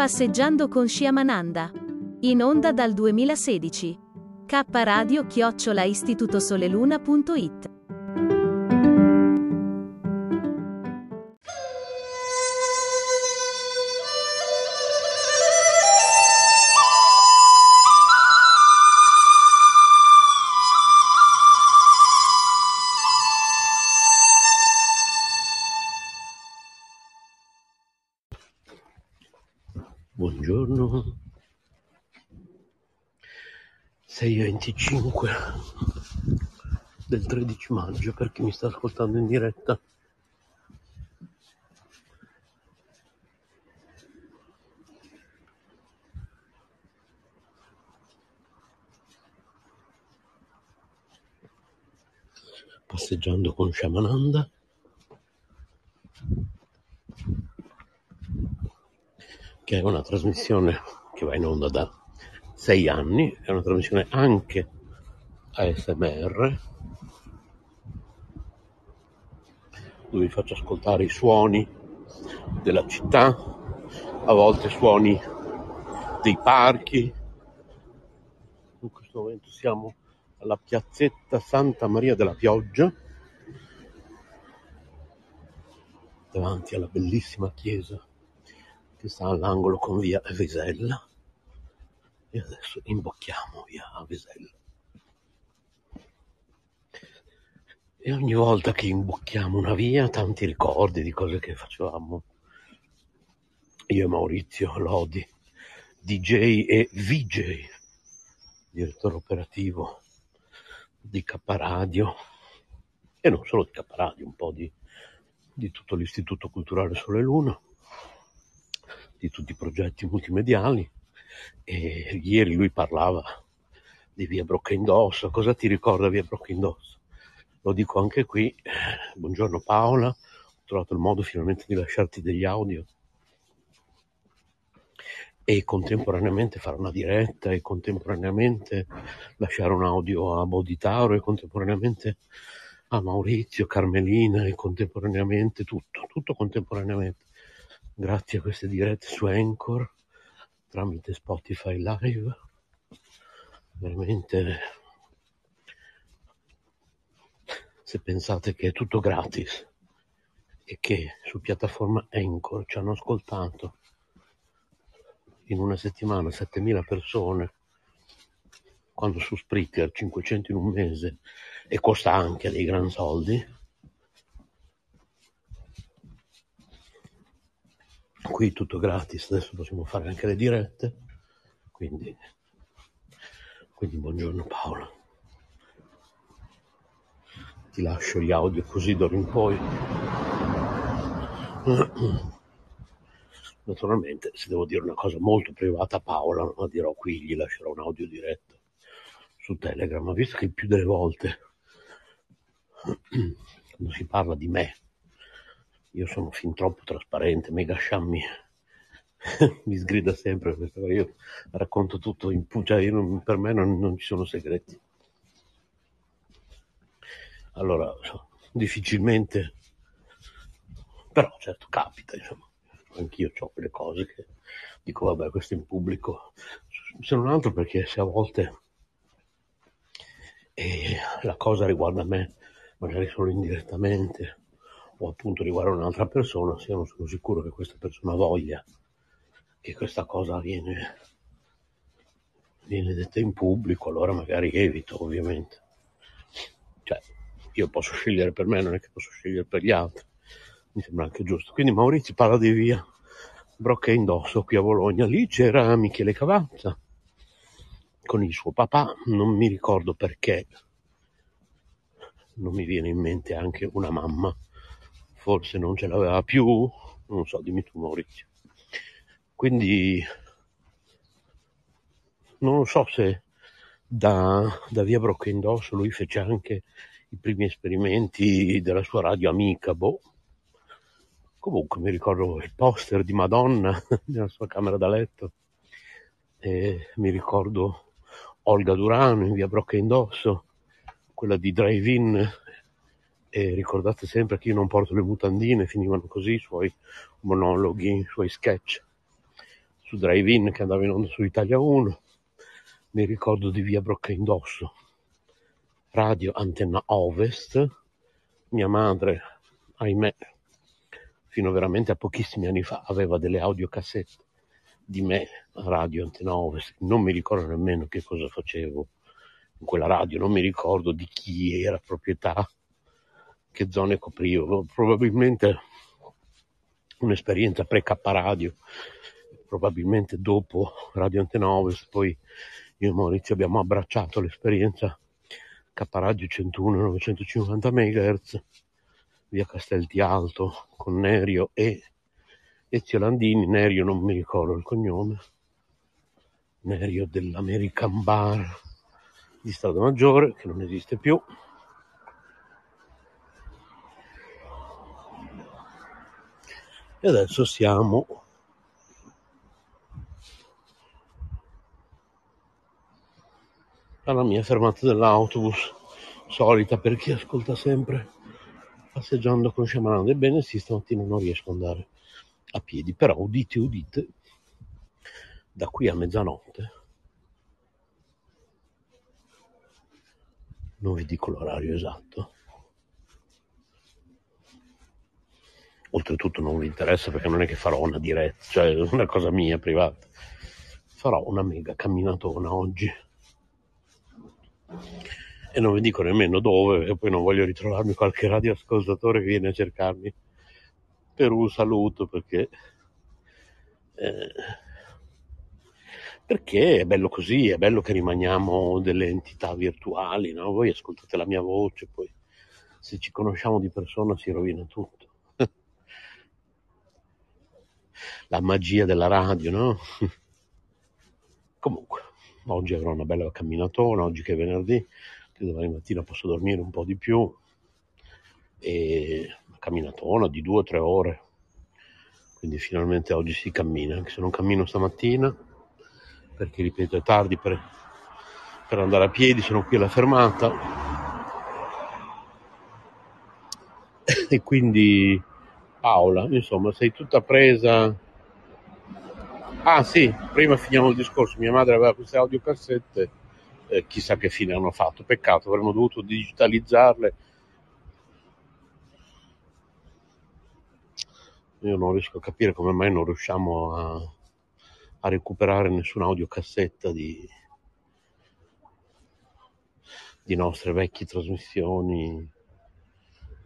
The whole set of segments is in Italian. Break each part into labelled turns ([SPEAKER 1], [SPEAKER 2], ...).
[SPEAKER 1] Passeggiando con Sciamananda. In onda dal 2016. K Radio chiocciola istitutosoleluna.it
[SPEAKER 2] 6.25 del 13 maggio per chi mi sta ascoltando in diretta. Passeggiando con Shamananda. che è una trasmissione che va in onda da sei anni, è una trasmissione anche ASMR, dove vi faccio ascoltare i suoni della città, a volte suoni dei parchi. In questo momento siamo alla piazzetta Santa Maria della Pioggia, davanti alla bellissima chiesa che sta all'angolo con via Vesella e adesso imbocchiamo via Vesella. E ogni volta che imbocchiamo una via, tanti ricordi di cose che facevamo. Io e Maurizio Lodi, DJ e VJ, direttore operativo di K Radio e non solo di K Radio, un po' di, di tutto l'Istituto Culturale Sole Luna di tutti i progetti multimediali e ieri lui parlava di via Brocca Cosa ti ricorda via Brocca Lo dico anche qui. Buongiorno Paola, ho trovato il modo finalmente di lasciarti degli audio. E contemporaneamente fare una diretta e contemporaneamente lasciare un audio a Boditauro e contemporaneamente a Maurizio, Carmelina e contemporaneamente tutto, tutto contemporaneamente. Grazie a queste dirette su Anchor tramite Spotify Live. Veramente, se pensate che è tutto gratis e che su piattaforma Anchor ci hanno ascoltato in una settimana 7000 persone, quando su Spreaker 500 in un mese e costa anche dei gran soldi, qui tutto gratis, adesso possiamo fare anche le dirette, quindi, quindi buongiorno Paola. Ti lascio gli audio così d'ora in poi. Naturalmente, se devo dire una cosa molto privata a Paola, la dirò qui, gli lascerò un audio diretto su Telegram, ma visto che più delle volte quando si parla di me io sono fin troppo trasparente, Mega Shammi mi sgrida sempre cosa, io racconto tutto, in, cioè non, per me non, non, ci sono segreti. Allora, difficilmente, però certo capita, insomma, anch'io ho quelle cose che dico, vabbè, questo in pubblico, se non altro perché se a volte eh, la cosa riguarda me, magari solo indirettamente, o appunto riguarda un'altra persona, se non sono sicuro che questa persona voglia che questa cosa viene, viene detta in pubblico, allora magari evito ovviamente. Cioè, io posso scegliere per me, non è che posso scegliere per gli altri. Mi sembra anche giusto. Quindi Maurizio parla di via Brocca Indosso qui a Bologna. Lì c'era Michele Cavazza con il suo papà, non mi ricordo perché, non mi viene in mente anche una mamma forse non ce l'aveva più, non so, dimmi tu Maurizio. Quindi non so se da, da via Brockendosso lui fece anche i primi esperimenti della sua radio amica, boh. Comunque mi ricordo il poster di Madonna nella sua camera da letto e mi ricordo Olga Durano in via Brockendosso, quella di Drive-In e ricordate sempre che io non porto le mutandine, finivano così i suoi monologhi, i suoi sketch su Drive-In che andava in onda su Italia 1 mi ricordo di via Brocca Indosso, radio antenna ovest, mia madre, ahimè, fino veramente a pochissimi anni fa aveva delle audiocassette di me radio antenna ovest, non mi ricordo nemmeno che cosa facevo in quella radio, non mi ricordo di chi era proprietà, che zone coprivo, probabilmente un'esperienza pre-K radio, probabilmente dopo Radio Antena poi io e Maurizio abbiamo abbracciato l'esperienza K-Radio 101 950 MHz via Castelti Alto con Nerio e Ezio Landini, Nerio non mi ricordo il cognome, Nerio dell'American Bar di Strada Maggiore che non esiste più. E adesso siamo alla mia fermata dell'autobus, solita per chi ascolta sempre passeggiando con Sciamanando. Ebbene sì, stamattina non riesco ad andare a piedi, però udite, udite, da qui a mezzanotte, non vi dico l'orario esatto, oltretutto non vi interessa perché non è che farò una diretta, cioè una cosa mia privata, farò una mega camminatona oggi e non vi dico nemmeno dove e poi non voglio ritrovarmi qualche radioascoltatore che viene a cercarmi per un saluto perché eh, perché è bello così, è bello che rimaniamo delle entità virtuali, no? Voi ascoltate la mia voce, poi se ci conosciamo di persona si rovina tutto. La magia della radio, no? Comunque, oggi avrò una bella camminatona, oggi che è venerdì, che domani mattina posso dormire un po' di più, e una camminatona di due o tre ore, quindi finalmente oggi si cammina, anche se non cammino stamattina, perché ripeto è tardi per, per andare a piedi, sono qui alla fermata, e quindi Paola, insomma, sei tutta presa. Ah sì, prima finiamo il discorso, mia madre aveva queste audiocassette, eh, chissà che fine hanno fatto, peccato, avremmo dovuto digitalizzarle. Io non riesco a capire come mai non riusciamo a, a recuperare nessuna audiocassetta di, di nostre vecchie trasmissioni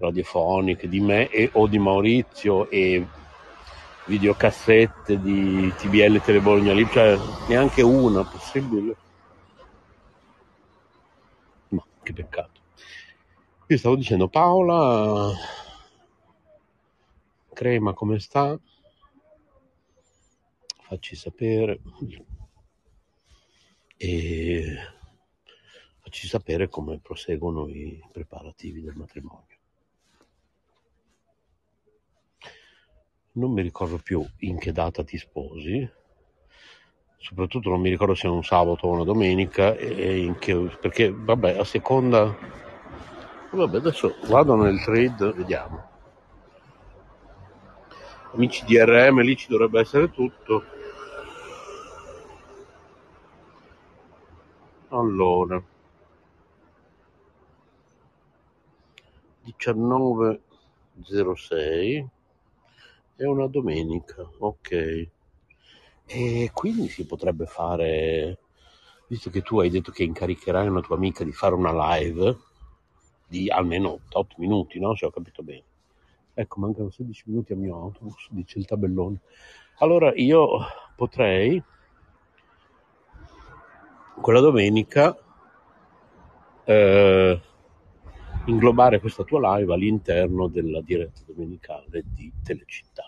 [SPEAKER 2] radiofoniche di me e, o di Maurizio e videocassette di TBL Telebologna lì, cioè neanche una possibile. Ma che peccato. Io stavo dicendo Paola, Crema come sta? Facci sapere. E facci sapere come proseguono i preparativi del matrimonio. Non mi ricordo più in che data ti sposi, soprattutto non mi ricordo se è un sabato o una domenica, che, perché vabbè, a seconda... Vabbè, adesso vado nel trade, vediamo. Amici DRM, lì ci dovrebbe essere tutto. Allora, 19.06 è una domenica, ok. E quindi si potrebbe fare, visto che tu hai detto che incaricherai una tua amica di fare una live di almeno 8 minuti, no? Se ho capito bene. Ecco, mancano 16 minuti al mio autobus, dice il tabellone. Allora io potrei quella domenica eh, inglobare questa tua live all'interno della diretta domenicale di Telecittà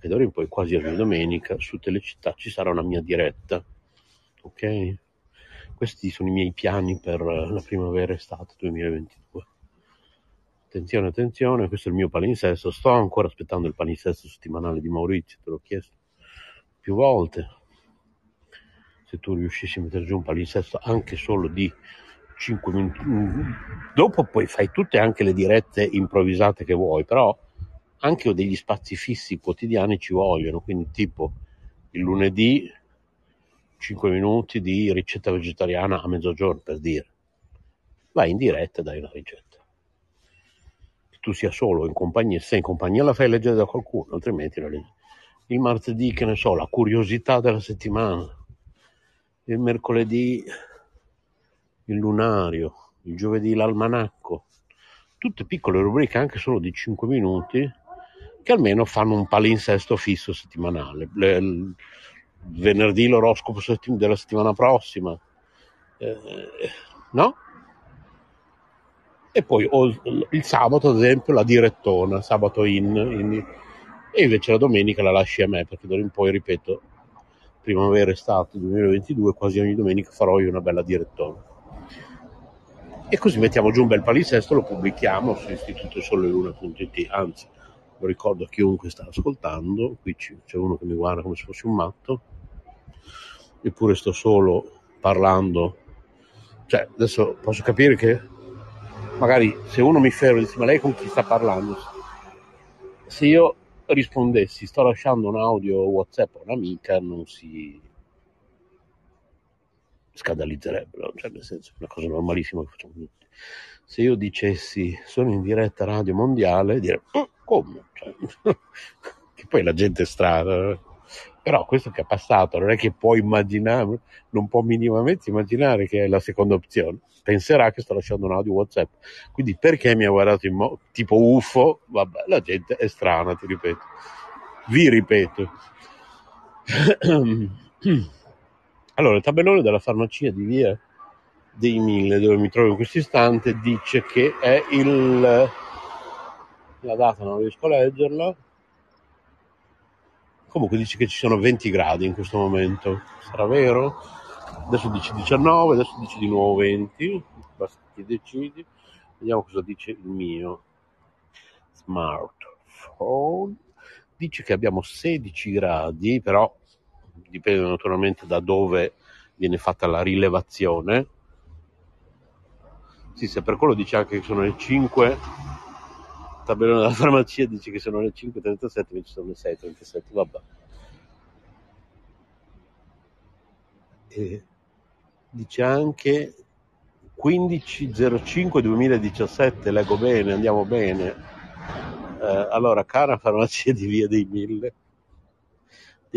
[SPEAKER 2] e d'ora in poi quasi ogni domenica su Telecittà ci sarà una mia diretta, ok? Questi sono i miei piani per la primavera-estate 2022. Attenzione, attenzione, questo è il mio palinsesto. Sto ancora aspettando il palinsesto settimanale di Maurizio, te l'ho chiesto più volte. Se tu riuscissi a mettere giù un palinsesto anche solo di 5 minuti, dopo poi fai tutte anche le dirette improvvisate che vuoi, però anche degli spazi fissi quotidiani ci vogliono, quindi tipo il lunedì 5 minuti di ricetta vegetariana a mezzogiorno per dire. Vai in diretta e dai una ricetta. Che tu sia solo in compagnia, se in compagnia la fai leggere da qualcuno, altrimenti la leggi. Il martedì, che ne so, la curiosità della settimana. Il mercoledì il lunario, il giovedì l'almanacco. Tutte piccole rubriche anche solo di 5 minuti che almeno fanno un palinsesto fisso settimanale. Le, venerdì l'oroscopo della settimana prossima, eh, no? E poi il sabato, ad esempio, la direttona, sabato in, in, e invece la domenica la lasci a me, perché d'ora in poi, ripeto, primavera, estate 2022, quasi ogni domenica farò io una bella direttona. E così mettiamo giù un bel palinsesto, lo pubblichiamo su istitutosoleluna.it, anzi, lo ricordo a chiunque sta ascoltando, qui c'è uno che mi guarda come se fosse un matto, eppure sto solo parlando. Cioè, adesso posso capire che magari se uno mi ferma e dice ma lei con chi sta parlando? Se io rispondessi sto lasciando un audio WhatsApp a un'amica non si scandalizzerebbero, cioè nel senso è una cosa normalissima che facciamo tutti. Se io dicessi sono in diretta radio mondiale, dire oh, come? Cioè, che poi la gente è strana. Però questo che è passato non è che può immaginare, non può minimamente immaginare che è la seconda opzione. Penserà che sto lasciando un audio WhatsApp. Quindi perché mi ha guardato in modo tipo UFO? Vabbè, la gente è strana, ti ripeto. Vi ripeto. allora, il tabellone della farmacia di via dei Mille, dove mi trovo in questo istante, dice che è il... la data non riesco a leggerla, Comunque dice che ci sono 20 gradi in questo momento. Sarà vero? Adesso dice 19, adesso dice di nuovo 20. Basta che decidi. Vediamo cosa dice il mio smartphone. Dice che abbiamo 16 gradi, però dipende naturalmente da dove viene fatta la rilevazione. Sì, se per quello dice anche che sono le 5 tabellone della farmacia dice che sono le 5.37 invece sono le 6.37 vabbè. E dice anche 15.05 2017 leggo bene andiamo bene. Eh, allora cara farmacia di via dei mille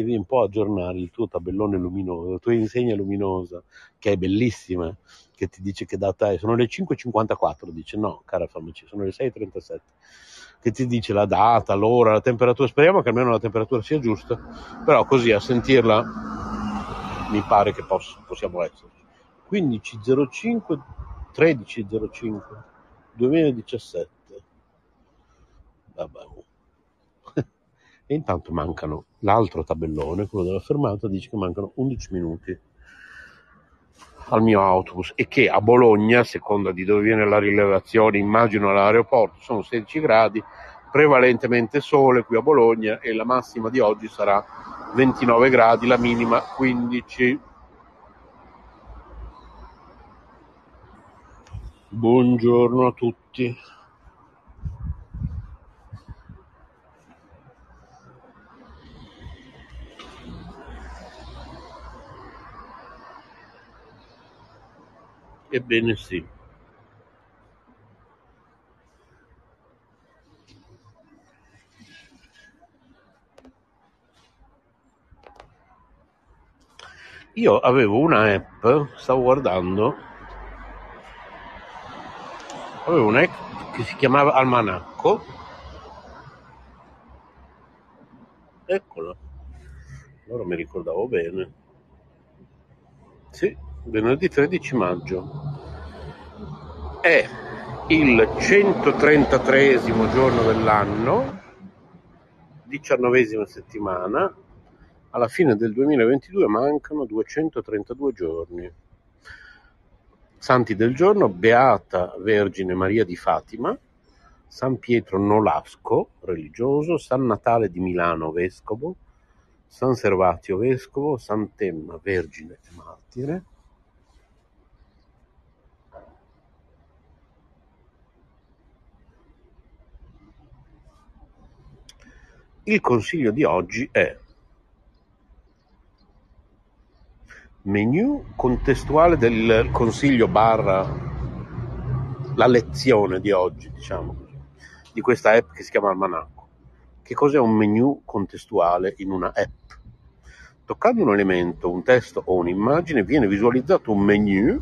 [SPEAKER 2] devi un po' aggiornare il tuo tabellone luminoso la tua insegna luminosa che è bellissima che ti dice che data è, sono le 5.54, dice no, cara farmacia, sono le 6.37, che ti dice la data, l'ora, la temperatura, speriamo che almeno la temperatura sia giusta, però così a sentirla mi pare che posso, possiamo essere. 15.05, 13.05, 2017. Vabbè. e intanto mancano l'altro tabellone, quello della fermata, dice che mancano 11 minuti al mio autobus e che a Bologna, a seconda di dove viene la rilevazione, immagino all'aeroporto, sono 16 gradi, prevalentemente sole qui a Bologna e la massima di oggi sarà 29 gradi, la minima 15. Buongiorno a tutti. Ebbene sì. Io avevo una app, stavo guardando, avevo un'app che si chiamava Almanacco. Eccola. Allora mi ricordavo bene. Sì, venerdì 13 maggio. È il 133 giorno dell'anno diciannovesima settimana, alla fine del 2022 mancano 232 giorni. Santi del giorno, Beata Vergine Maria di Fatima, San Pietro Nolasco, religioso, San Natale di Milano, vescovo, San Servatio, vescovo, Sant'Emma, vergine e martire, Il consiglio di oggi è menu contestuale del consiglio barra la lezione di oggi, diciamo così, di questa app che si chiama Almanacco. Che cos'è un menu contestuale in una app? Toccando un elemento, un testo o un'immagine viene visualizzato un menu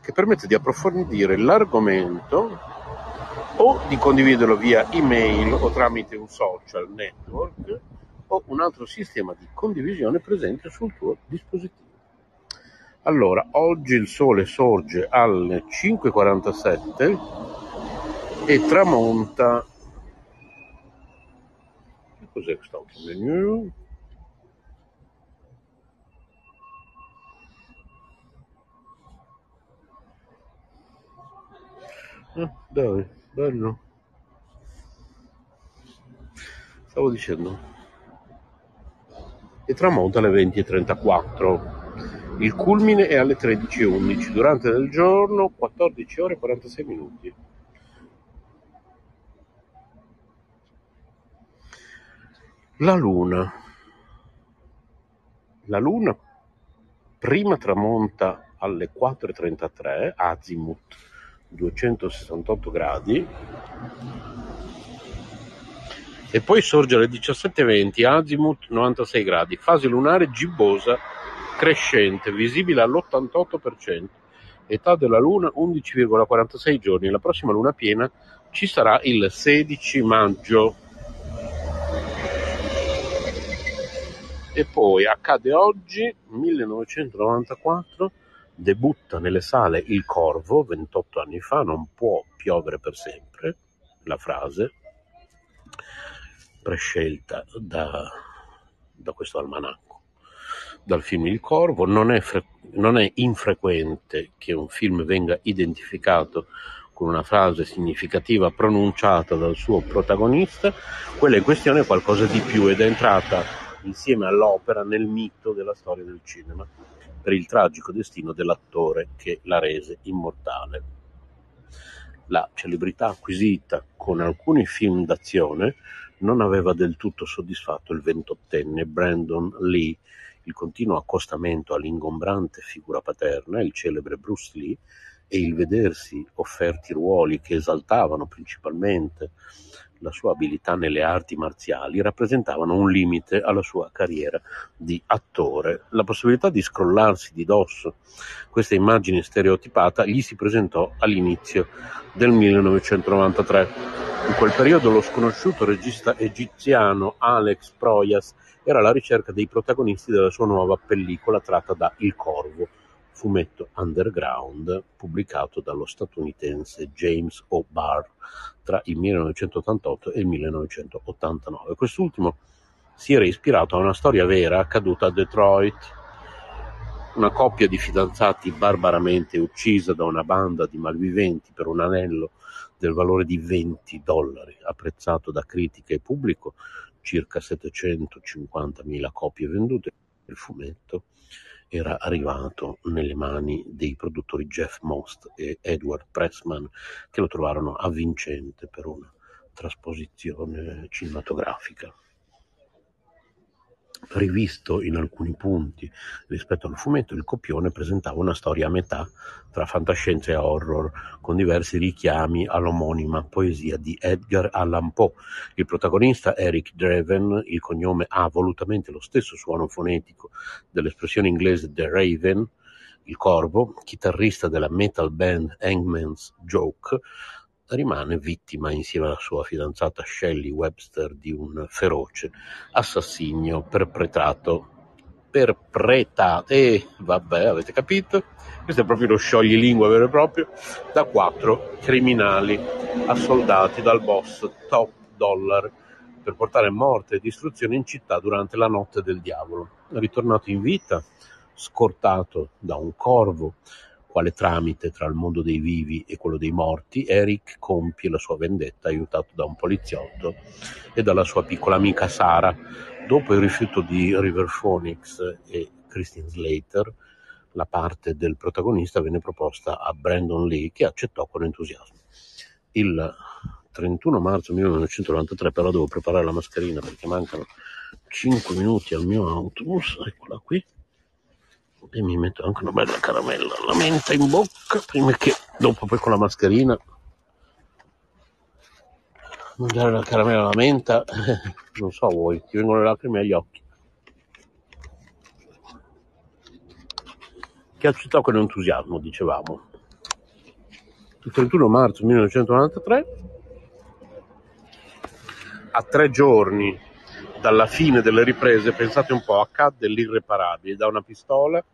[SPEAKER 2] che permette di approfondire l'argomento o di condividerlo via email o tramite un social network o un altro sistema di condivisione presente sul tuo dispositivo. Allora, oggi il sole sorge alle 5.47 e tramonta. Che cos'è questo menu? Ah, dai bello. Stavo dicendo. E tramonta alle 20.34 il culmine è alle 13.11 durante il giorno 14 ore e 46 minuti. La luna. La luna prima tramonta alle 4.33 azimuth 268 gradi. E poi sorge alle 17.20 azimuth 96 gradi, fase lunare gibbosa crescente, visibile all'88%, età della luna 11,46 giorni, la prossima luna piena ci sarà il 16 maggio. E poi accade oggi, 1994, Debutta nelle sale Il Corvo ventotto anni fa, non può piovere per sempre, la frase prescelta da, da questo almanacco. Dal film Il Corvo non è, fre- non è infrequente che un film venga identificato con una frase significativa pronunciata dal suo protagonista, quella in questione è qualcosa di più ed è entrata insieme all'opera nel mito della storia del cinema per il tragico destino dell'attore che la rese immortale. La celebrità acquisita con alcuni film d'azione non aveva del tutto soddisfatto il ventottenne Brandon Lee. Il continuo accostamento all'ingombrante figura paterna, il celebre Bruce Lee, e il vedersi offerti ruoli che esaltavano principalmente la sua abilità nelle arti marziali rappresentavano un limite alla sua carriera di attore. La possibilità di scrollarsi di dosso questa immagine stereotipata gli si presentò all'inizio del 1993. In quel periodo lo sconosciuto regista egiziano Alex Proyas era alla ricerca dei protagonisti della sua nuova pellicola tratta da Il Corvo, fumetto underground pubblicato dallo statunitense James O. Barr tra il 1988 e il 1989. Quest'ultimo si era ispirato a una storia vera accaduta a Detroit. Una coppia di fidanzati barbaramente uccisa da una banda di malviventi per un anello del valore di 20 dollari, apprezzato da critica e pubblico, circa 750.000 copie vendute. Il fumetto era arrivato nelle mani dei produttori Jeff Most e Edward Pressman che lo trovarono avvincente per una trasposizione cinematografica rivisto in alcuni punti rispetto al fumetto, il copione presentava una storia a metà tra fantascienza e horror, con diversi richiami all'omonima poesia di Edgar Allan Poe. Il protagonista Eric Draven, il cognome ha volutamente lo stesso suono fonetico dell'espressione inglese The Raven, il corvo, chitarrista della metal band Hangman's Joke, rimane vittima insieme alla sua fidanzata Shelley Webster di un feroce assassinio perpetrato. Perpetrato e vabbè avete capito? Questo è proprio lo scioglilingua vero e proprio da quattro criminali assoldati dal boss Top Dollar per portare morte e distruzione in città durante la notte del diavolo. Ritornato in vita, scortato da un corvo, quale tramite tra il mondo dei vivi e quello dei morti, Eric compie la sua vendetta aiutato da un poliziotto e dalla sua piccola amica Sara. Dopo il rifiuto di River Phoenix e Christine Slater, la parte del protagonista venne proposta a Brandon Lee che accettò con entusiasmo. Il 31 marzo 1993 però devo preparare la mascherina perché mancano 5 minuti al mio autobus, eccola qui, e mi metto anche una bella caramella alla menta in bocca prima che dopo poi con la mascherina mangiare la caramella alla menta, non so voi, ti vengono le lacrime agli occhi. Che accettò con entusiasmo, dicevamo. Il 31 marzo 1993 a tre giorni dalla fine delle riprese, pensate un po', accadde l'irreparabile. Da una pistola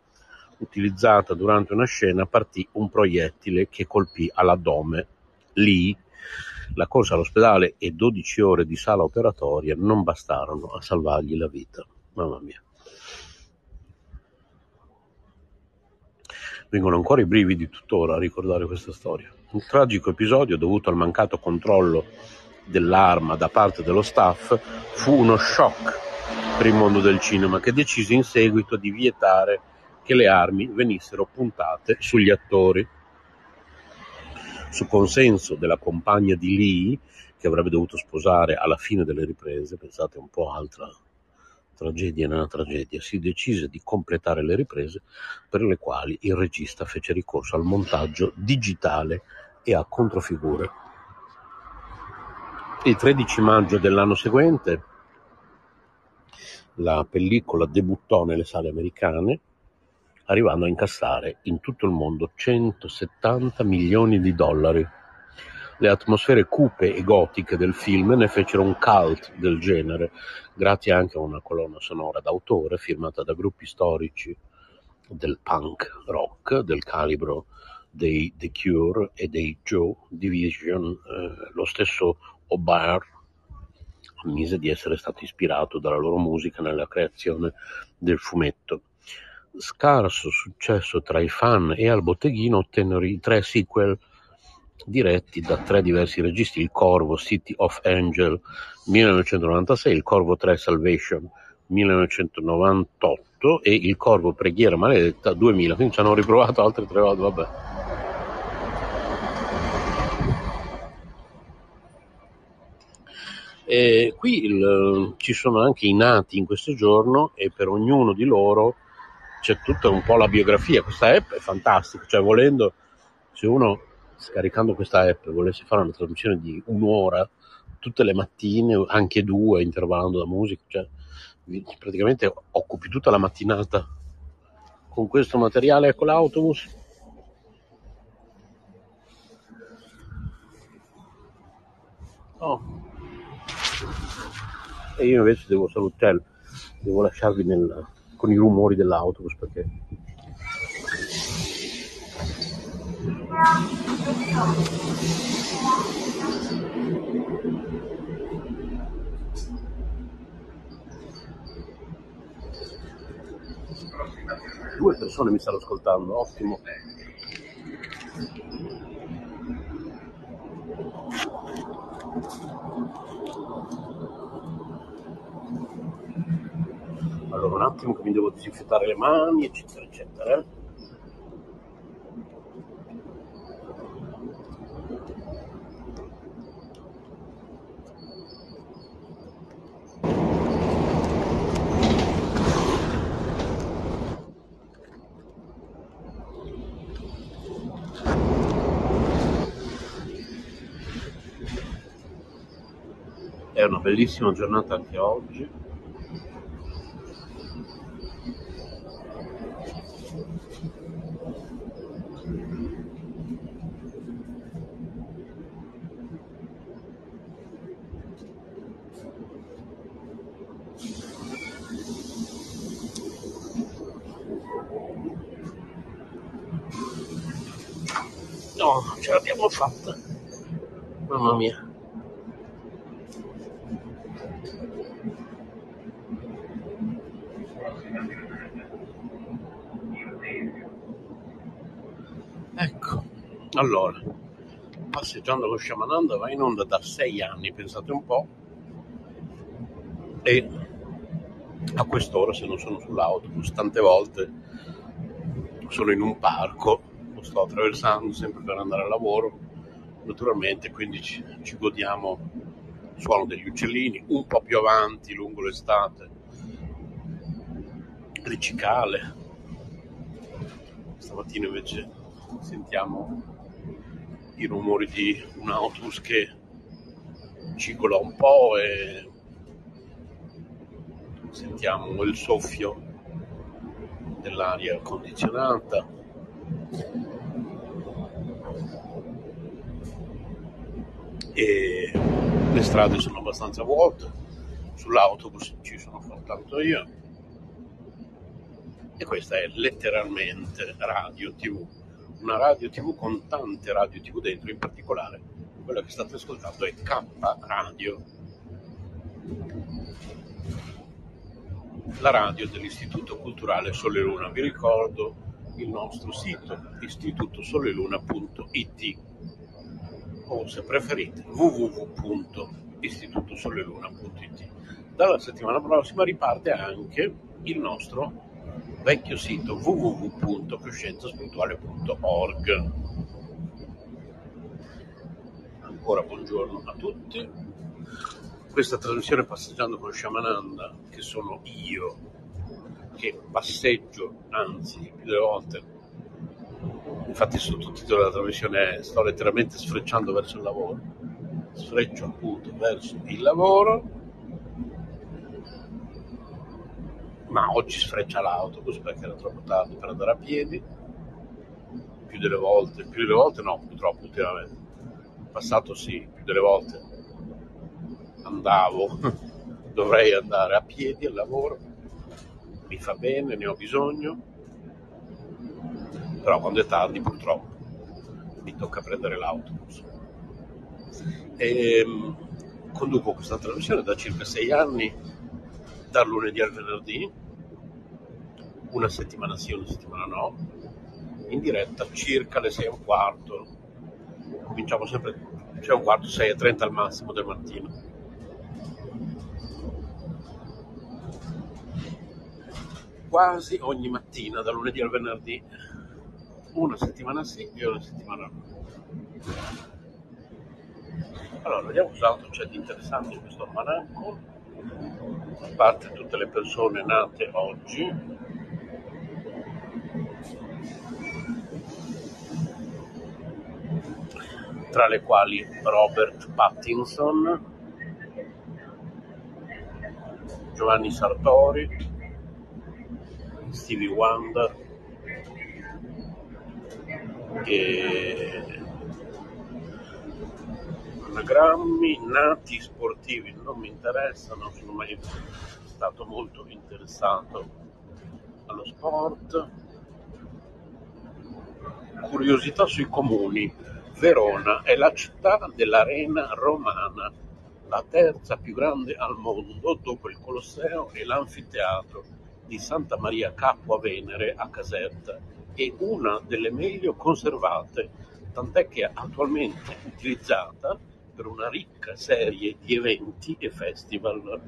[SPEAKER 2] utilizzata durante una scena partì un proiettile che colpì all'addome. Lì la corsa all'ospedale e 12 ore di sala operatoria non bastarono a salvargli la vita. Mamma mia. Vengono ancora i brividi tuttora a ricordare questa storia. Un tragico episodio dovuto al mancato controllo dell'arma da parte dello staff fu uno shock per il mondo del cinema che decise in seguito di vietare che le armi venissero puntate sugli attori. Su consenso della compagna di Lee, che avrebbe dovuto sposare alla fine delle riprese, pensate un po' altra tragedia nella tragedia, si decise di completare le riprese per le quali il regista fece ricorso al montaggio digitale e a controfigure. Il 13 maggio dell'anno seguente la pellicola debuttò nelle sale americane, arrivando a incassare in tutto il mondo 170 milioni di dollari. Le atmosfere cupe e gotiche del film ne fecero un cult del genere, grazie anche a una colonna sonora d'autore firmata da gruppi storici del punk rock del calibro dei The Cure e dei Joe Division, eh, lo stesso O'Barr ammise di essere stato ispirato dalla loro musica nella creazione del fumetto. Scarso successo tra i fan e al botteghino ottennero i tre sequel diretti da tre diversi registi, Il Corvo, City of Angel 1996, Il Corvo 3 Salvation 1998 e Il Corvo Preghiera Maledetta 2000, quindi ci hanno riprovato altre tre volte, vabbè. E qui il, ci sono anche i nati in questo giorno e per ognuno di loro c'è tutta un po' la biografia. Questa app è fantastica, cioè volendo, se uno scaricando questa app volesse fare una trasmissione di un'ora tutte le mattine, anche due, intervallando da musica, cioè praticamente occupi tutta la mattinata con questo materiale, ecco l'autobus. Oh e io invece devo salutare, devo lasciarvi nel, con i rumori dell'autobus perché due persone mi stanno ascoltando, ottimo. Allora un attimo che mi devo disinfettare le mani, eccetera, eccetera. Eh. È una bellissima giornata anche oggi. ce l'abbiamo fatta. Mamma mia. Ecco, allora, passeggiando lo Shamananda va in onda da sei anni, pensate un po', e a quest'ora se non sono sull'autobus, tante volte sono in un parco sto attraversando sempre per andare al lavoro, naturalmente quindi ci, ci godiamo il suono degli uccellini, un po' più avanti lungo l'estate, le cicale. Stamattina invece sentiamo i rumori di un autobus che cicola un po' e sentiamo il soffio dell'aria condizionata. E le strade sono abbastanza vuote, sull'autobus ci sono soltanto io. E questa è letteralmente radio TV, una radio TV con tante radio TV dentro, in particolare quella che state ascoltando è K Radio la radio dell'Istituto Culturale Sole Luna. Vi ricordo il nostro sito istitutosoleluna.it o se preferite www.istitutosoleluna.it. Dalla settimana prossima riparte anche il nostro vecchio sito www.coscienzaspirituale.org. Ancora buongiorno a tutti questa trasmissione Passeggiando con Shamananda, che sono io, che passeggio, anzi, più delle volte, infatti il sottotitolo della trasmissione è Sto letteralmente sfrecciando verso il lavoro, sfreccio appunto verso il lavoro, ma oggi sfreccia l'autobus perché era troppo tardi per andare a piedi, più delle volte, più delle volte no, purtroppo ultimamente, in passato sì, più delle volte andavo, dovrei andare a piedi al lavoro, mi fa bene, ne ho bisogno, però quando è tardi purtroppo mi tocca prendere l'autobus. E, ehm, conduco questa trasmissione da circa sei anni, dal lunedì al venerdì, una settimana sì, una settimana no, in diretta circa alle sei e un quarto. Cominciamo sempre, c'è un quarto, sei e trenta al massimo del mattino quasi ogni mattina, da lunedì al venerdì, una settimana sì e una settimana no. Allora, vediamo cos'altro c'è di interessante in questo almanacco, a parte tutte le persone nate oggi. Tra le quali Robert Pattinson, Giovanni Sartori, Stevie Wonder e anagrammi nati sportivi non mi interessano, sono mai stato molto interessato allo sport. Curiosità sui comuni. Verona è la città dell'arena romana, la terza più grande al mondo dopo il Colosseo e l'anfiteatro di Santa Maria Capua Venere a Caserta è una delle meglio conservate, tant'è che è attualmente utilizzata per una ricca serie di eventi e festival.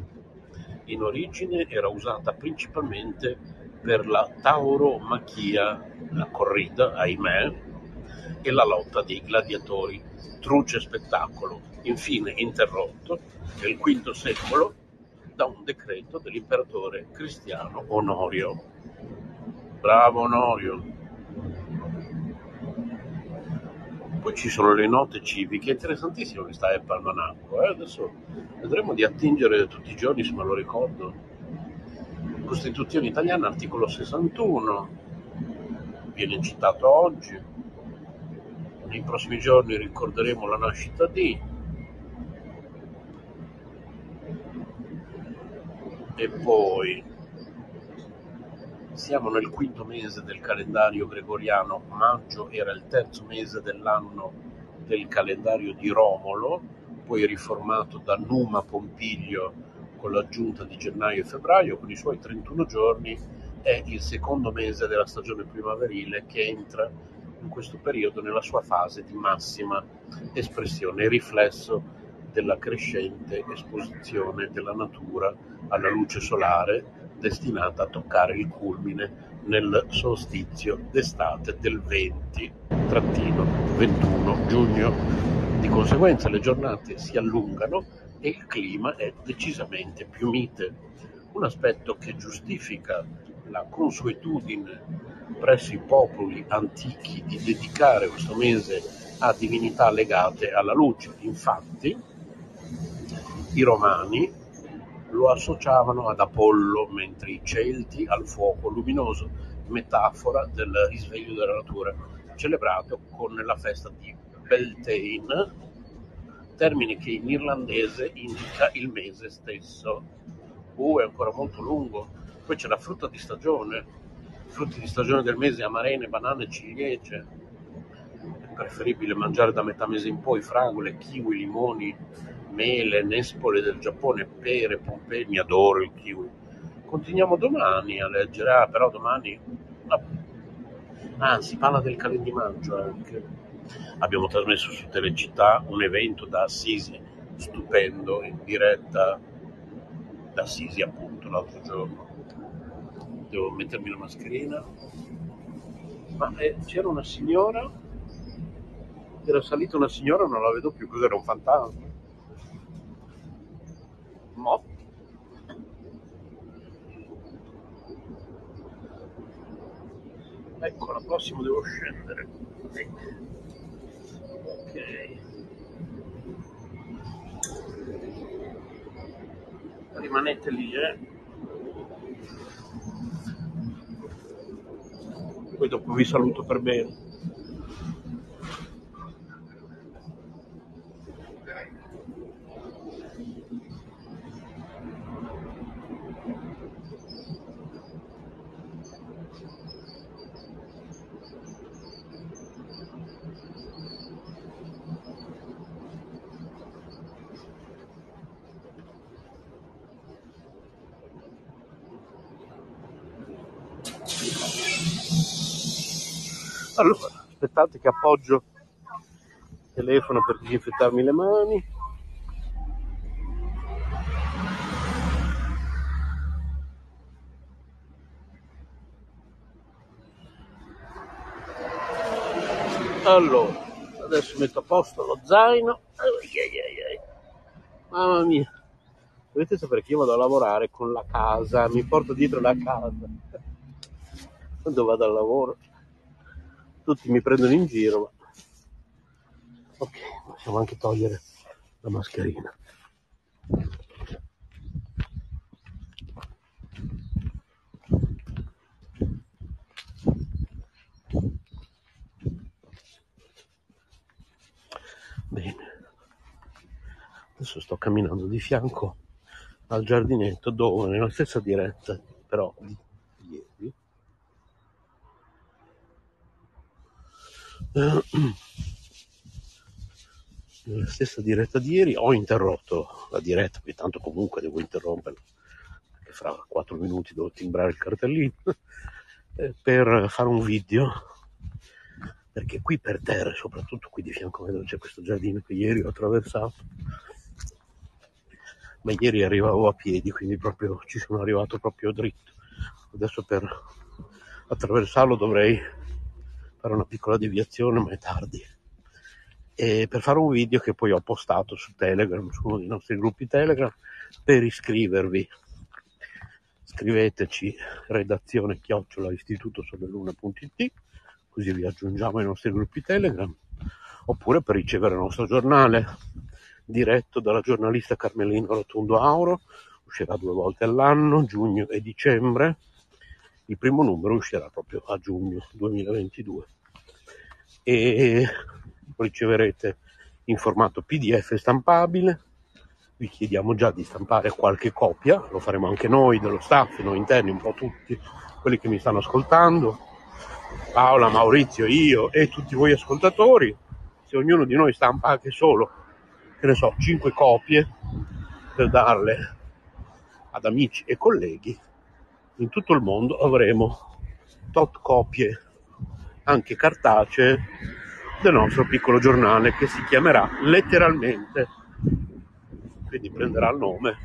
[SPEAKER 2] In origine era usata principalmente per la tauromachia, la corrida, ahimè, e la lotta dei gladiatori, truce spettacolo, infine interrotto nel V secolo da un decreto dell'imperatore cristiano Onorio. Bravo Onorio! Poi ci sono le note civiche, è interessantissimo questa app Almanacco, eh? adesso vedremo di attingere tutti i giorni se me lo ricordo. Costituzione italiana, articolo 61, viene citato oggi. Nei prossimi giorni ricorderemo la nascita di E poi siamo nel quinto mese del calendario gregoriano, maggio era il terzo mese dell'anno del calendario di Romolo, poi riformato da Numa Pompilio con l'aggiunta di gennaio e febbraio, con i suoi 31 giorni, è il secondo mese della stagione primaverile che entra in questo periodo nella sua fase di massima espressione, riflesso della crescente esposizione della natura alla luce solare destinata a toccare il culmine nel solstizio d'estate del 20-21 giugno. Di conseguenza le giornate si allungano e il clima è decisamente più mite, un aspetto che giustifica la consuetudine presso i popoli antichi di dedicare questo mese a divinità legate alla luce. Infatti, i romani lo associavano ad Apollo, mentre i Celti al fuoco luminoso, metafora del risveglio della natura, celebrato con la festa di Beltane, termine che in irlandese indica il mese stesso. Uh, è ancora molto lungo. Poi c'è la frutta di stagione, frutti di stagione del mese, amarene, banane, ciliegie. È preferibile mangiare da metà mese in poi fragole, kiwi, limoni, mele, nespole del Giappone, pere, pompei, mi adoro il kiwi. Continuiamo domani a leggere, ah, però domani... Ah, si parla del calendimaggio anche. Abbiamo trasmesso su Telecittà un evento da Assisi, stupendo, in diretta da Assisi appunto l'altro giorno. Devo mettermi la mascherina. Ma eh, c'era una signora, era salita una signora, non la vedo più, cos'era un fantasma? Mo. Ecco, la prossima devo scendere. Ok. Rimanete lì, eh. Poi dopo vi saluto per bene. Allora, aspettate che appoggio il telefono per disinfettarmi le mani. Allora, adesso metto a posto lo zaino. Mamma mia, dovete sapere che io vado a lavorare con la casa, mi porto dietro la casa quando vado al lavoro tutti mi prendono in giro, ma... ok, possiamo anche togliere la mascherina. Bene, adesso sto camminando di fianco al giardinetto dove nella stessa diretta però di ieri nella stessa diretta di ieri ho interrotto la diretta, perché tanto comunque devo interromperla, perché fra 4 minuti devo timbrare il cartellino, eh, per fare un video, perché qui per terra, soprattutto qui di fianco a me dove c'è questo giardino che ieri ho attraversato, ma ieri arrivavo a piedi, quindi proprio ci sono arrivato proprio dritto. Adesso per attraversarlo dovrei fare una piccola deviazione, ma è tardi. E per fare un video che poi ho postato su Telegram, su uno dei nostri gruppi Telegram, per iscrivervi. Scriveteci redazione chiocciola istitutosoleluna.it così vi aggiungiamo ai nostri gruppi Telegram, oppure per ricevere il nostro giornale diretto dalla giornalista Carmelina Rotondo Auro, uscirà due volte all'anno, giugno e dicembre. Il primo numero uscirà proprio a giugno 2022 e riceverete in formato PDF stampabile. Vi chiediamo già di stampare qualche copia, lo faremo anche noi dello staff, noi interni, un po' tutti quelli che mi stanno ascoltando, Paola, Maurizio, io e tutti voi ascoltatori. Se ognuno di noi stampa anche solo, che ne so, 5 copie per darle ad amici e colleghi, in tutto il mondo avremo tot copie anche cartacee del nostro piccolo giornale che si chiamerà letteralmente, quindi prenderà il nome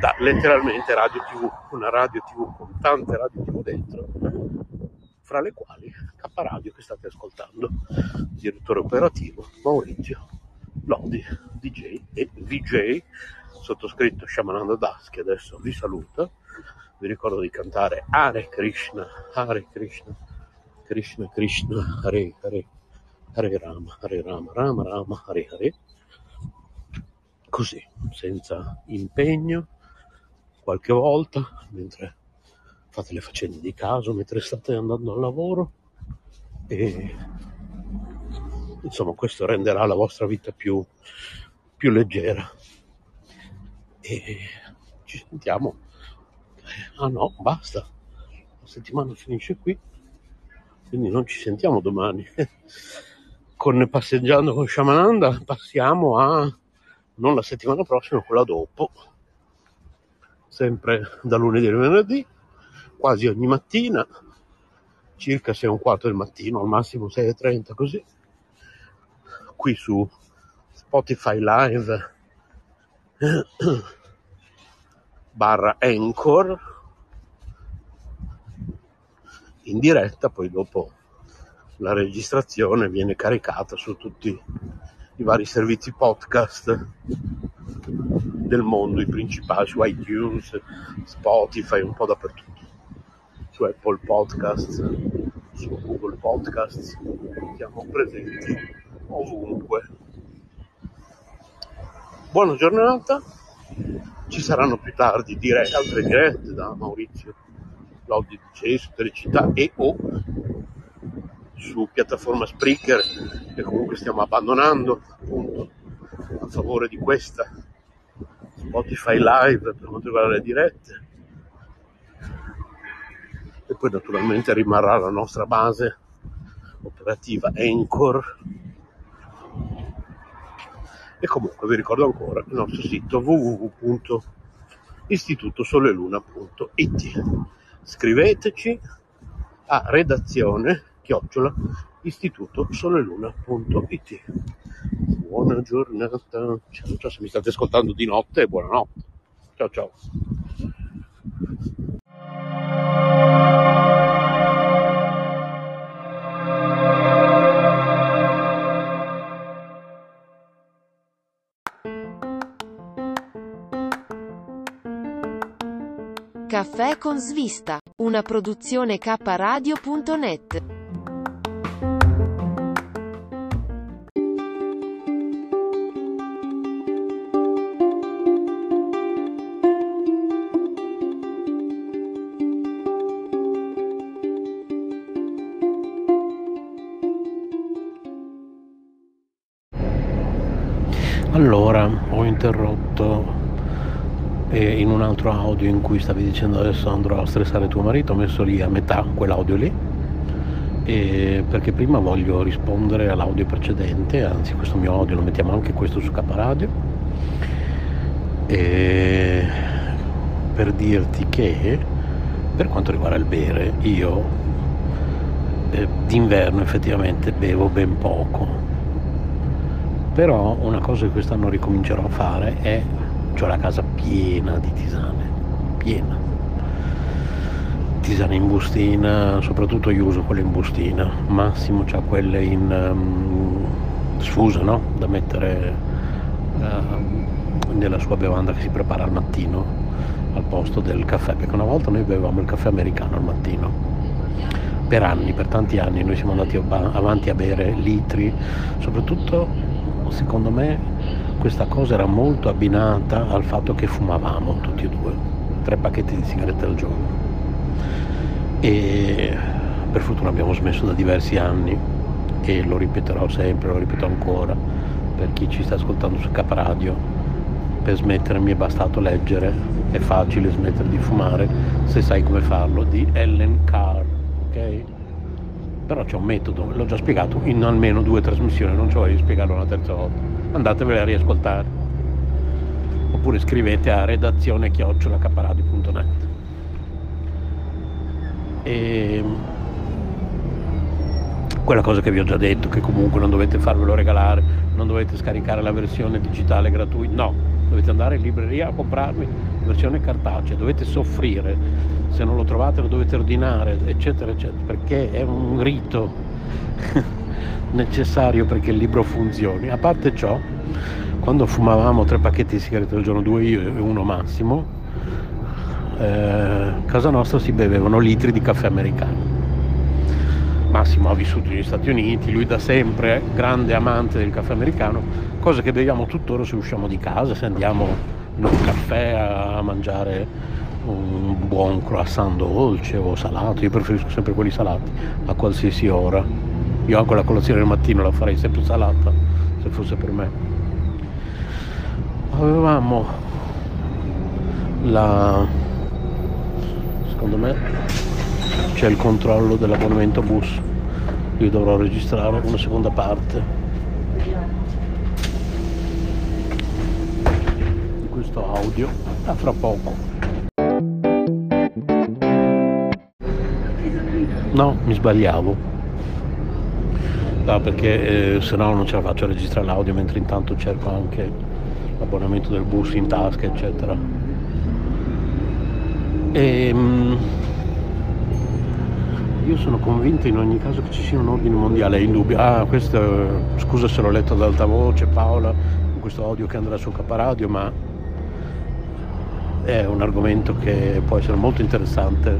[SPEAKER 2] da letteralmente Radio TV, una radio TV con tante radio TV dentro, fra le quali K Radio che state ascoltando, direttore operativo Maurizio Lodi, DJ e VJ, sottoscritto Shamananda Das che adesso vi saluta. Vi ricordo di cantare Hare Krishna, Hare Krishna, Krishna Krishna, Hare Hare, Hare Rama, Hare Rama, Rama Rama, Hare Hare. Così, senza impegno, qualche volta, mentre fate le faccende di caso, mentre state andando al lavoro e insomma questo renderà la vostra vita più, più leggera. E ci sentiamo. Ah no, basta. La settimana finisce qui, quindi non ci sentiamo domani. Con passeggiando con Shamananda passiamo a non la settimana prossima, quella dopo sempre da lunedì al venerdì, quasi ogni mattina, circa 6 e un quarto del mattino, al massimo 6.30 così, qui su Spotify Live barra Anchor in diretta, poi dopo la registrazione viene caricata su tutti i vari servizi podcast del mondo, i principali, su iTunes, Spotify, un po' dappertutto, su Apple Podcasts, su Google Podcasts, siamo presenti ovunque. Buona giornata, ci saranno più tardi dire- altre dirette da Maurizio Lodi DJ su Telecità e o su piattaforma Spreaker che comunque stiamo abbandonando appunto a favore di questa Spotify Live per quanto riguarda le dirette. E poi naturalmente rimarrà la nostra base operativa Anchor e comunque vi ricordo ancora il nostro sito www.istitutosoleluna.it scriveteci a redazione chiocciola istitutosoleluna.it buona giornata. Ciao ciao se mi state ascoltando di notte buonanotte. Ciao ciao
[SPEAKER 3] Caffè con svista, una produzione kradio.net.
[SPEAKER 2] Allora, ho interrotto altro audio in cui stavi dicendo adesso andrò a stressare tuo marito, ho messo lì a metà quell'audio lì, perché prima voglio rispondere all'audio precedente, anzi questo mio audio lo mettiamo anche questo su K Radio, e per dirti che per quanto riguarda il bere, io eh, d'inverno effettivamente bevo ben poco, però una cosa che quest'anno ricomincerò a fare è ho la casa piena di tisane piena tisane in bustina soprattutto io uso quelle in bustina Massimo ha quelle in um, sfusa no? da mettere uh, nella sua bevanda che si prepara al mattino al posto del caffè perché una volta noi bevevamo il caffè americano al mattino per anni, per tanti anni noi siamo andati avanti a bere litri soprattutto secondo me questa cosa era molto abbinata al fatto che fumavamo tutti e due, tre pacchetti di sigarette al giorno. E per fortuna abbiamo smesso da diversi anni e lo ripeterò sempre, lo ripeto ancora, per chi ci sta ascoltando su Caparadio, per smettere mi è bastato leggere, è facile smettere di fumare se sai come farlo, di Ellen Carr, ok? Però c'è un metodo, l'ho già spiegato in almeno due trasmissioni, non ci voglio spiegarlo una terza volta andatevele a riascoltare. Oppure scrivete a redazione chiocciolacaparadio.net e quella cosa che vi ho già detto, che comunque non dovete farvelo regalare, non dovete scaricare la versione digitale gratuita, no, dovete andare in libreria a comprarvi la versione cartacea, dovete soffrire, se non lo trovate lo dovete ordinare, eccetera, eccetera, perché è un rito necessario perché il libro funzioni. A parte ciò, quando fumavamo tre pacchetti di sigarette al giorno, due io e uno massimo, eh, casa nostra si bevevano litri di caffè americano. Massimo ha vissuto negli Stati Uniti, lui da sempre grande amante del caffè americano, cosa che beviamo tuttora se usciamo di casa, se andiamo in un caffè a mangiare un buon croissant dolce o salato, io preferisco sempre quelli salati a qualsiasi ora. Io anche la colazione del mattino la farei sempre salata se fosse per me. Avevamo la secondo me c'è il controllo dell'abbonamento bus. Io dovrò registrare una seconda parte di questo audio. A fra poco. No mi sbagliavo no, perché eh, se no non ce la faccio a registrare l'audio mentre intanto cerco anche l'abbonamento del bus in tasca eccetera e, ehm, io sono convinto in ogni caso che ci sia un ordine mondiale, è indubbio. Ah, questo, scusa se l'ho letto ad alta voce Paola, in questo audio che andrà su Caparadio, ma è un argomento che può essere molto interessante.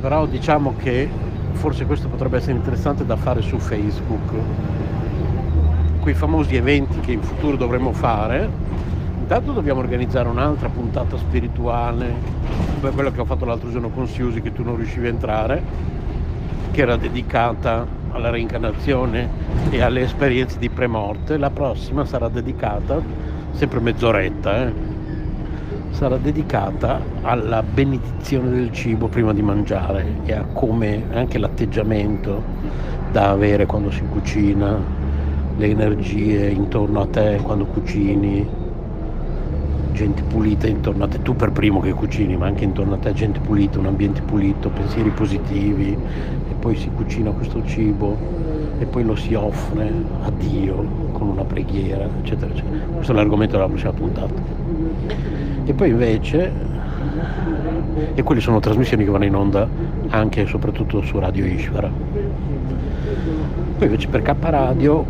[SPEAKER 2] Però diciamo che forse questo potrebbe essere interessante da fare su Facebook. Quei famosi eventi che in futuro dovremo fare, intanto dobbiamo organizzare un'altra puntata spirituale, come quella che ho fatto l'altro giorno con Siusi che tu non riuscivi a entrare, che era dedicata alla reincarnazione e alle esperienze di premorte. La prossima sarà dedicata, sempre mezz'oretta, eh, sarà dedicata alla benedizione del cibo prima di mangiare e a come anche l'atteggiamento da avere quando si cucina, le energie intorno a te quando cucini, gente pulita intorno a te, tu per primo che cucini, ma anche intorno a te gente pulita, un ambiente pulito, pensieri positivi e poi si cucina questo cibo e poi lo si offre a Dio con una preghiera, eccetera, eccetera. Questo è l'argomento della prossima puntata. E poi invece, e quelle sono trasmissioni che vanno in onda anche e soprattutto su Radio Ishvara. Poi invece per K Radio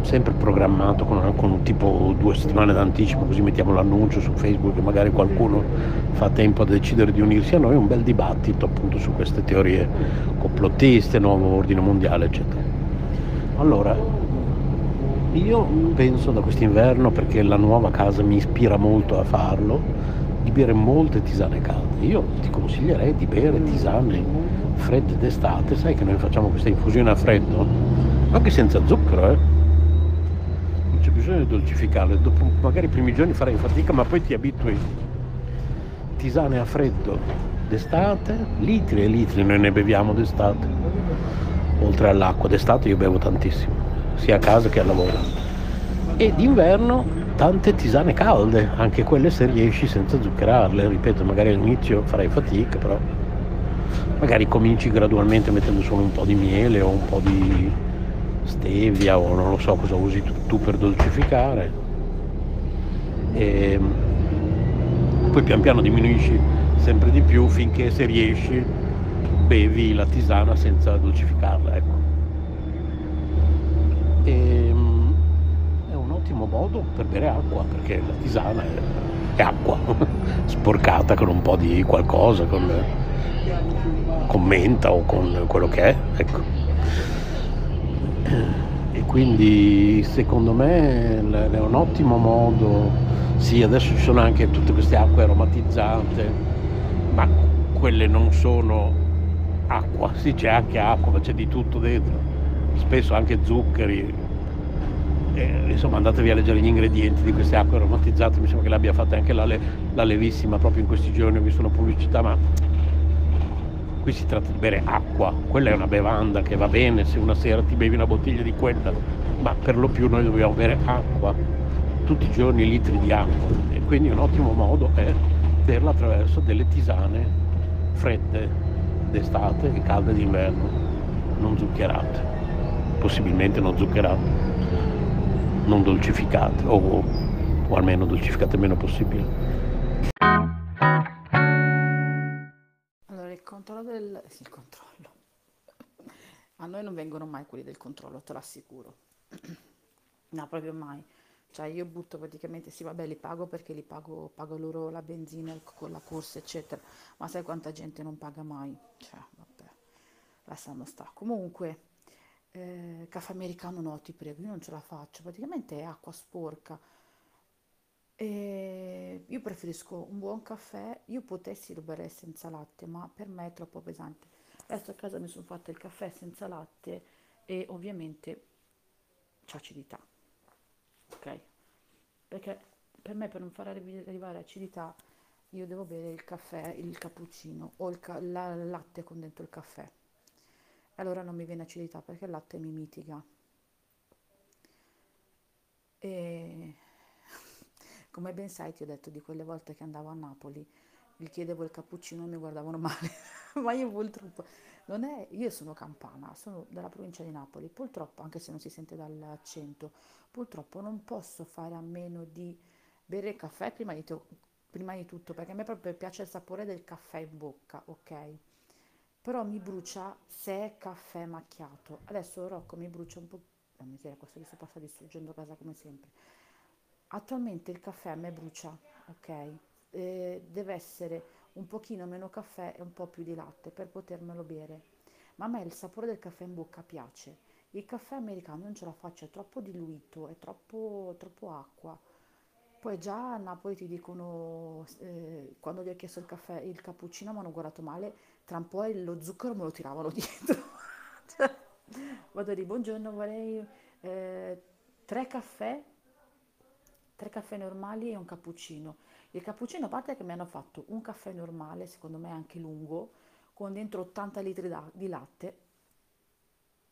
[SPEAKER 2] sempre programmato con, con tipo due settimane d'anticipo, così mettiamo l'annuncio su Facebook e magari qualcuno fa tempo a decidere di unirsi a noi, un bel dibattito appunto su queste teorie complottiste, nuovo ordine mondiale, eccetera. Allora, io penso da quest'inverno, perché la nuova casa mi ispira molto a farlo, di bere molte tisane calde. Io ti consiglierei di bere tisane fredde d'estate, sai che noi facciamo questa infusione a freddo, anche senza zucchero, eh? bisogno di dolcificarle, dopo magari i primi giorni farai fatica ma poi ti abitui. Tisane a freddo d'estate, litri e litri noi ne beviamo d'estate, oltre all'acqua, d'estate io bevo tantissimo, sia a casa che al lavoro. E d'inverno tante tisane calde, anche quelle se riesci senza zuccherarle, ripeto, magari all'inizio farai fatica, però magari cominci gradualmente mettendo solo un po' di miele o un po' di stevia o non lo so cosa usi tu, per dolcificare. E poi pian piano diminuisci sempre di più finché se riesci bevi la tisana senza dolcificarla ecco e, è un ottimo modo per bere acqua perché la tisana è, è acqua sporcata con un po' di qualcosa con, con menta o con quello che è ecco. E quindi secondo me è un ottimo modo, sì adesso ci sono anche tutte queste acque aromatizzate, ma quelle non sono acqua, sì c'è anche acqua, ma c'è di tutto dentro, spesso anche zuccheri, e, insomma andatevi a leggere gli ingredienti di queste acque aromatizzate, mi sembra che l'abbia fatta anche la, la Levissima proprio in questi giorni, ho visto una pubblicità, ma qui si tratta di bere acqua, quella è una bevanda che va bene se una sera ti bevi una bottiglia di quella, ma per lo più noi dobbiamo bere acqua, tutti i giorni litri di acqua. E quindi un ottimo modo è berla attraverso delle tisane fredde d'estate e calde d'inverno. non zuccherate, possibilmente non zuccherate, non dolcificate o, o almeno dolcificate il meno possibile.
[SPEAKER 4] Allora, il controllo del... Il controllo. A noi non vengono mai quelli del controllo, te lo assicuro. No, proprio mai. Cioè io butto praticamente, sì vabbè li pago perché li pago, pago loro la benzina, con la corsa eccetera, ma sai quanta gente non paga mai? Cioè vabbè, lasciamo sta. Comunque, eh, caffè americano no, ti prego, io non ce la faccio, praticamente è acqua sporca. E io preferisco un buon caffè, io potessi lo berrei senza latte, ma per me è troppo pesante. Adesso a casa mi sono fatta il caffè senza latte e ovviamente c'è acidità, ok? Perché per me per non far arri- arrivare acidità io devo bere il caffè, il cappuccino o il ca- la- il latte con dentro il caffè. Allora non mi viene acidità perché il latte mi mitiga. E come ben sai, ti ho detto di quelle volte che andavo a Napoli, gli chiedevo il cappuccino e mi guardavano male, ma io purtroppo non è, io sono campana, sono della provincia di Napoli, purtroppo, anche se non si sente dall'accento, purtroppo non posso fare a meno di bere il caffè prima di, to- prima di tutto, perché a me proprio piace il sapore del caffè in bocca, ok? Però mi brucia se è caffè macchiato. Adesso Rocco mi brucia un po', la miseria, questo che si passa distruggendo casa come sempre. Attualmente il caffè a me brucia, ok? Eh, deve essere un pochino meno caffè e un po' più di latte per potermelo bere. Ma a me il sapore del caffè in bocca piace. Il caffè americano non ce la faccio, è troppo diluito, è troppo, troppo acqua. Poi già a Napoli ti dicono, eh, quando gli ho chiesto il caffè, il cappuccino mi hanno guardato male, tra un po' lo zucchero me lo tiravano dietro. Cioè, vado dire, buongiorno, vorrei eh, tre caffè tre caffè normali e un cappuccino. Il cappuccino, a parte che mi hanno fatto un caffè normale, secondo me anche lungo, con dentro 80 litri da- di latte,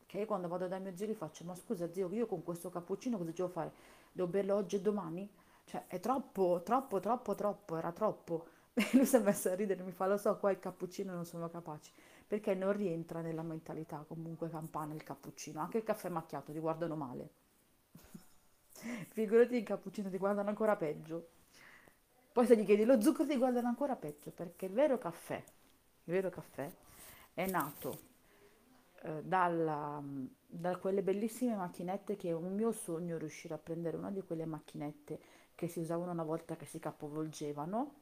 [SPEAKER 4] che io quando vado da mio zio gli faccio, ma scusa zio, io con questo cappuccino cosa devo fare? Devo berlo oggi e domani? Cioè, è troppo, troppo, troppo, troppo, era troppo. E lui si è messo a ridere, mi fa, lo so, qua il cappuccino non sono capace, perché non rientra nella mentalità comunque campana il cappuccino, anche il caffè macchiato, ti guardano male. Figurati il cappuccino, ti guardano ancora peggio. Poi se gli chiedi lo zucchero ti guardano ancora peggio, perché il vero caffè, il vero caffè è nato eh, dalla- da quelle bellissime macchinette che è un mio sogno riuscire a prendere una di quelle macchinette che si usavano una volta che si capovolgevano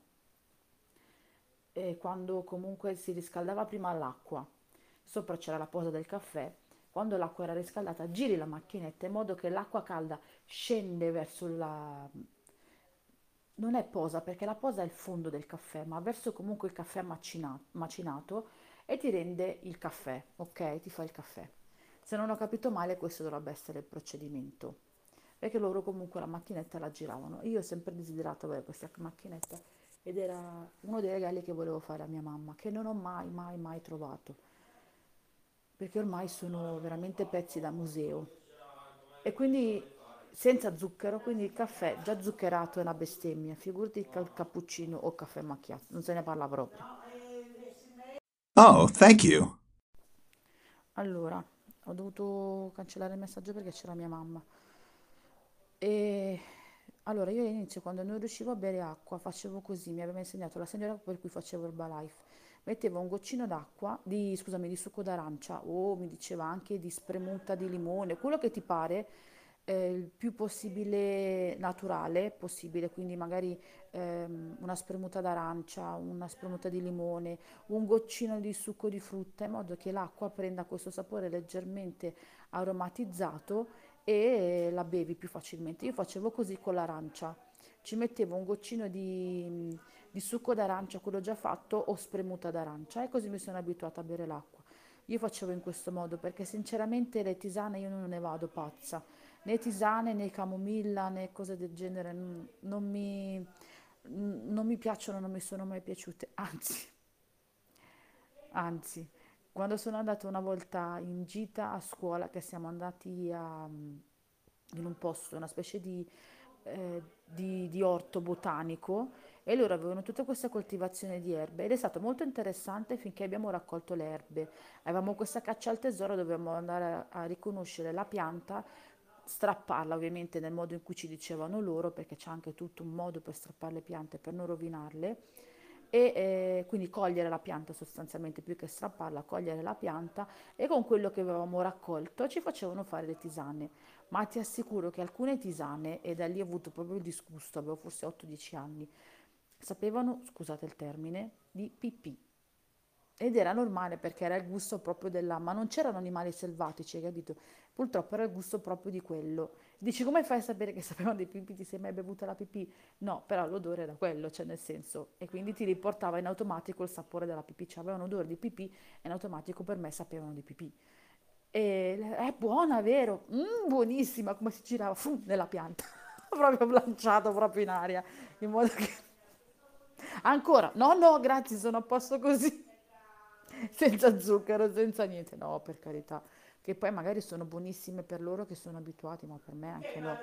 [SPEAKER 4] e quando comunque si riscaldava prima l'acqua, sopra c'era la posa del caffè, quando l'acqua era riscaldata giri la macchinetta in modo che l'acqua calda scende verso la... non è posa perché la posa è il fondo del caffè, ma verso comunque il caffè macina- macinato e ti rende il caffè, ok? Ti fa il caffè. Se non ho capito male, questo dovrebbe essere il procedimento, perché loro comunque la macchinetta la giravano. Io ho sempre desiderato avere questa macchinetta ed era uno dei regali che volevo fare a mia mamma, che non ho mai, mai, mai trovato, perché ormai sono veramente pezzi da museo. E quindi senza zucchero, quindi il caffè già zuccherato è una bestemmia, figurati il ca- il cappuccino o caffè macchiato, non se ne parla proprio.
[SPEAKER 5] Oh, thank you.
[SPEAKER 4] Allora, ho dovuto cancellare il messaggio perché c'era mia mamma. E allora io all'inizio quando non riuscivo a bere acqua facevo così, mi aveva insegnato la signora per cui facevo Herbalife. Mettevo un goccino d'acqua, di, scusami, di succo d'arancia o mi diceva anche di spremuta di limone, quello che ti pare, eh, il più possibile naturale possibile, quindi magari ehm, una spremuta d'arancia, una spremuta di limone, un goccino di succo di frutta, in modo che l'acqua prenda questo sapore leggermente aromatizzato e la bevi più facilmente. Io facevo così con l'arancia, ci mettevo un goccino di, di succo d'arancia, quello già fatto, o spremuta d'arancia e così mi sono abituata a bere l'acqua. Io facevo in questo modo perché sinceramente le tisane io non ne vado pazza, né tisane né camomilla né cose del genere, non, non mi, non mi piacciono, non mi sono mai piaciute, anzi. Anzi, quando sono andata una volta in gita a scuola, che siamo andati a, in un posto, una specie di, eh, di- di orto botanico, e loro avevano tutta questa coltivazione di erbe ed è stato molto interessante finché abbiamo raccolto le erbe. Avevamo questa caccia al tesoro, dovevamo andare a, a riconoscere la pianta, strapparla ovviamente nel modo in cui ci dicevano loro, perché c'è anche tutto un modo per strappare le piante per non rovinarle e eh, quindi cogliere la pianta sostanzialmente più che strapparla, cogliere la pianta e con quello che avevamo raccolto ci facevano fare le tisane. Ma ti assicuro che alcune tisane, e da lì ho avuto proprio il disgusto, avevo forse 8-10 anni, sapevano, scusate il termine, di pipì. Ed era normale perché era il gusto proprio della... ma non c'erano animali selvatici, hai capito? Purtroppo era il gusto proprio di quello. Dici, come fai a sapere che sapevano dei pipì? Ti sei mai bevuta la pipì? No, però l'odore era quello, cioè nel senso... E quindi ti riportava in automatico il sapore della pipì. Cioè avevano odore di pipì e in automatico per me sapevano di pipì. E è buona, vero? Mm, buonissima, come si girava fu, nella pianta. proprio lanciato proprio in aria, in modo che... Ancora, no, no, grazie, sono a posto così, senza zucchero, senza niente, no, per carità, che poi magari sono buonissime per loro che sono abituati, ma per me anche no.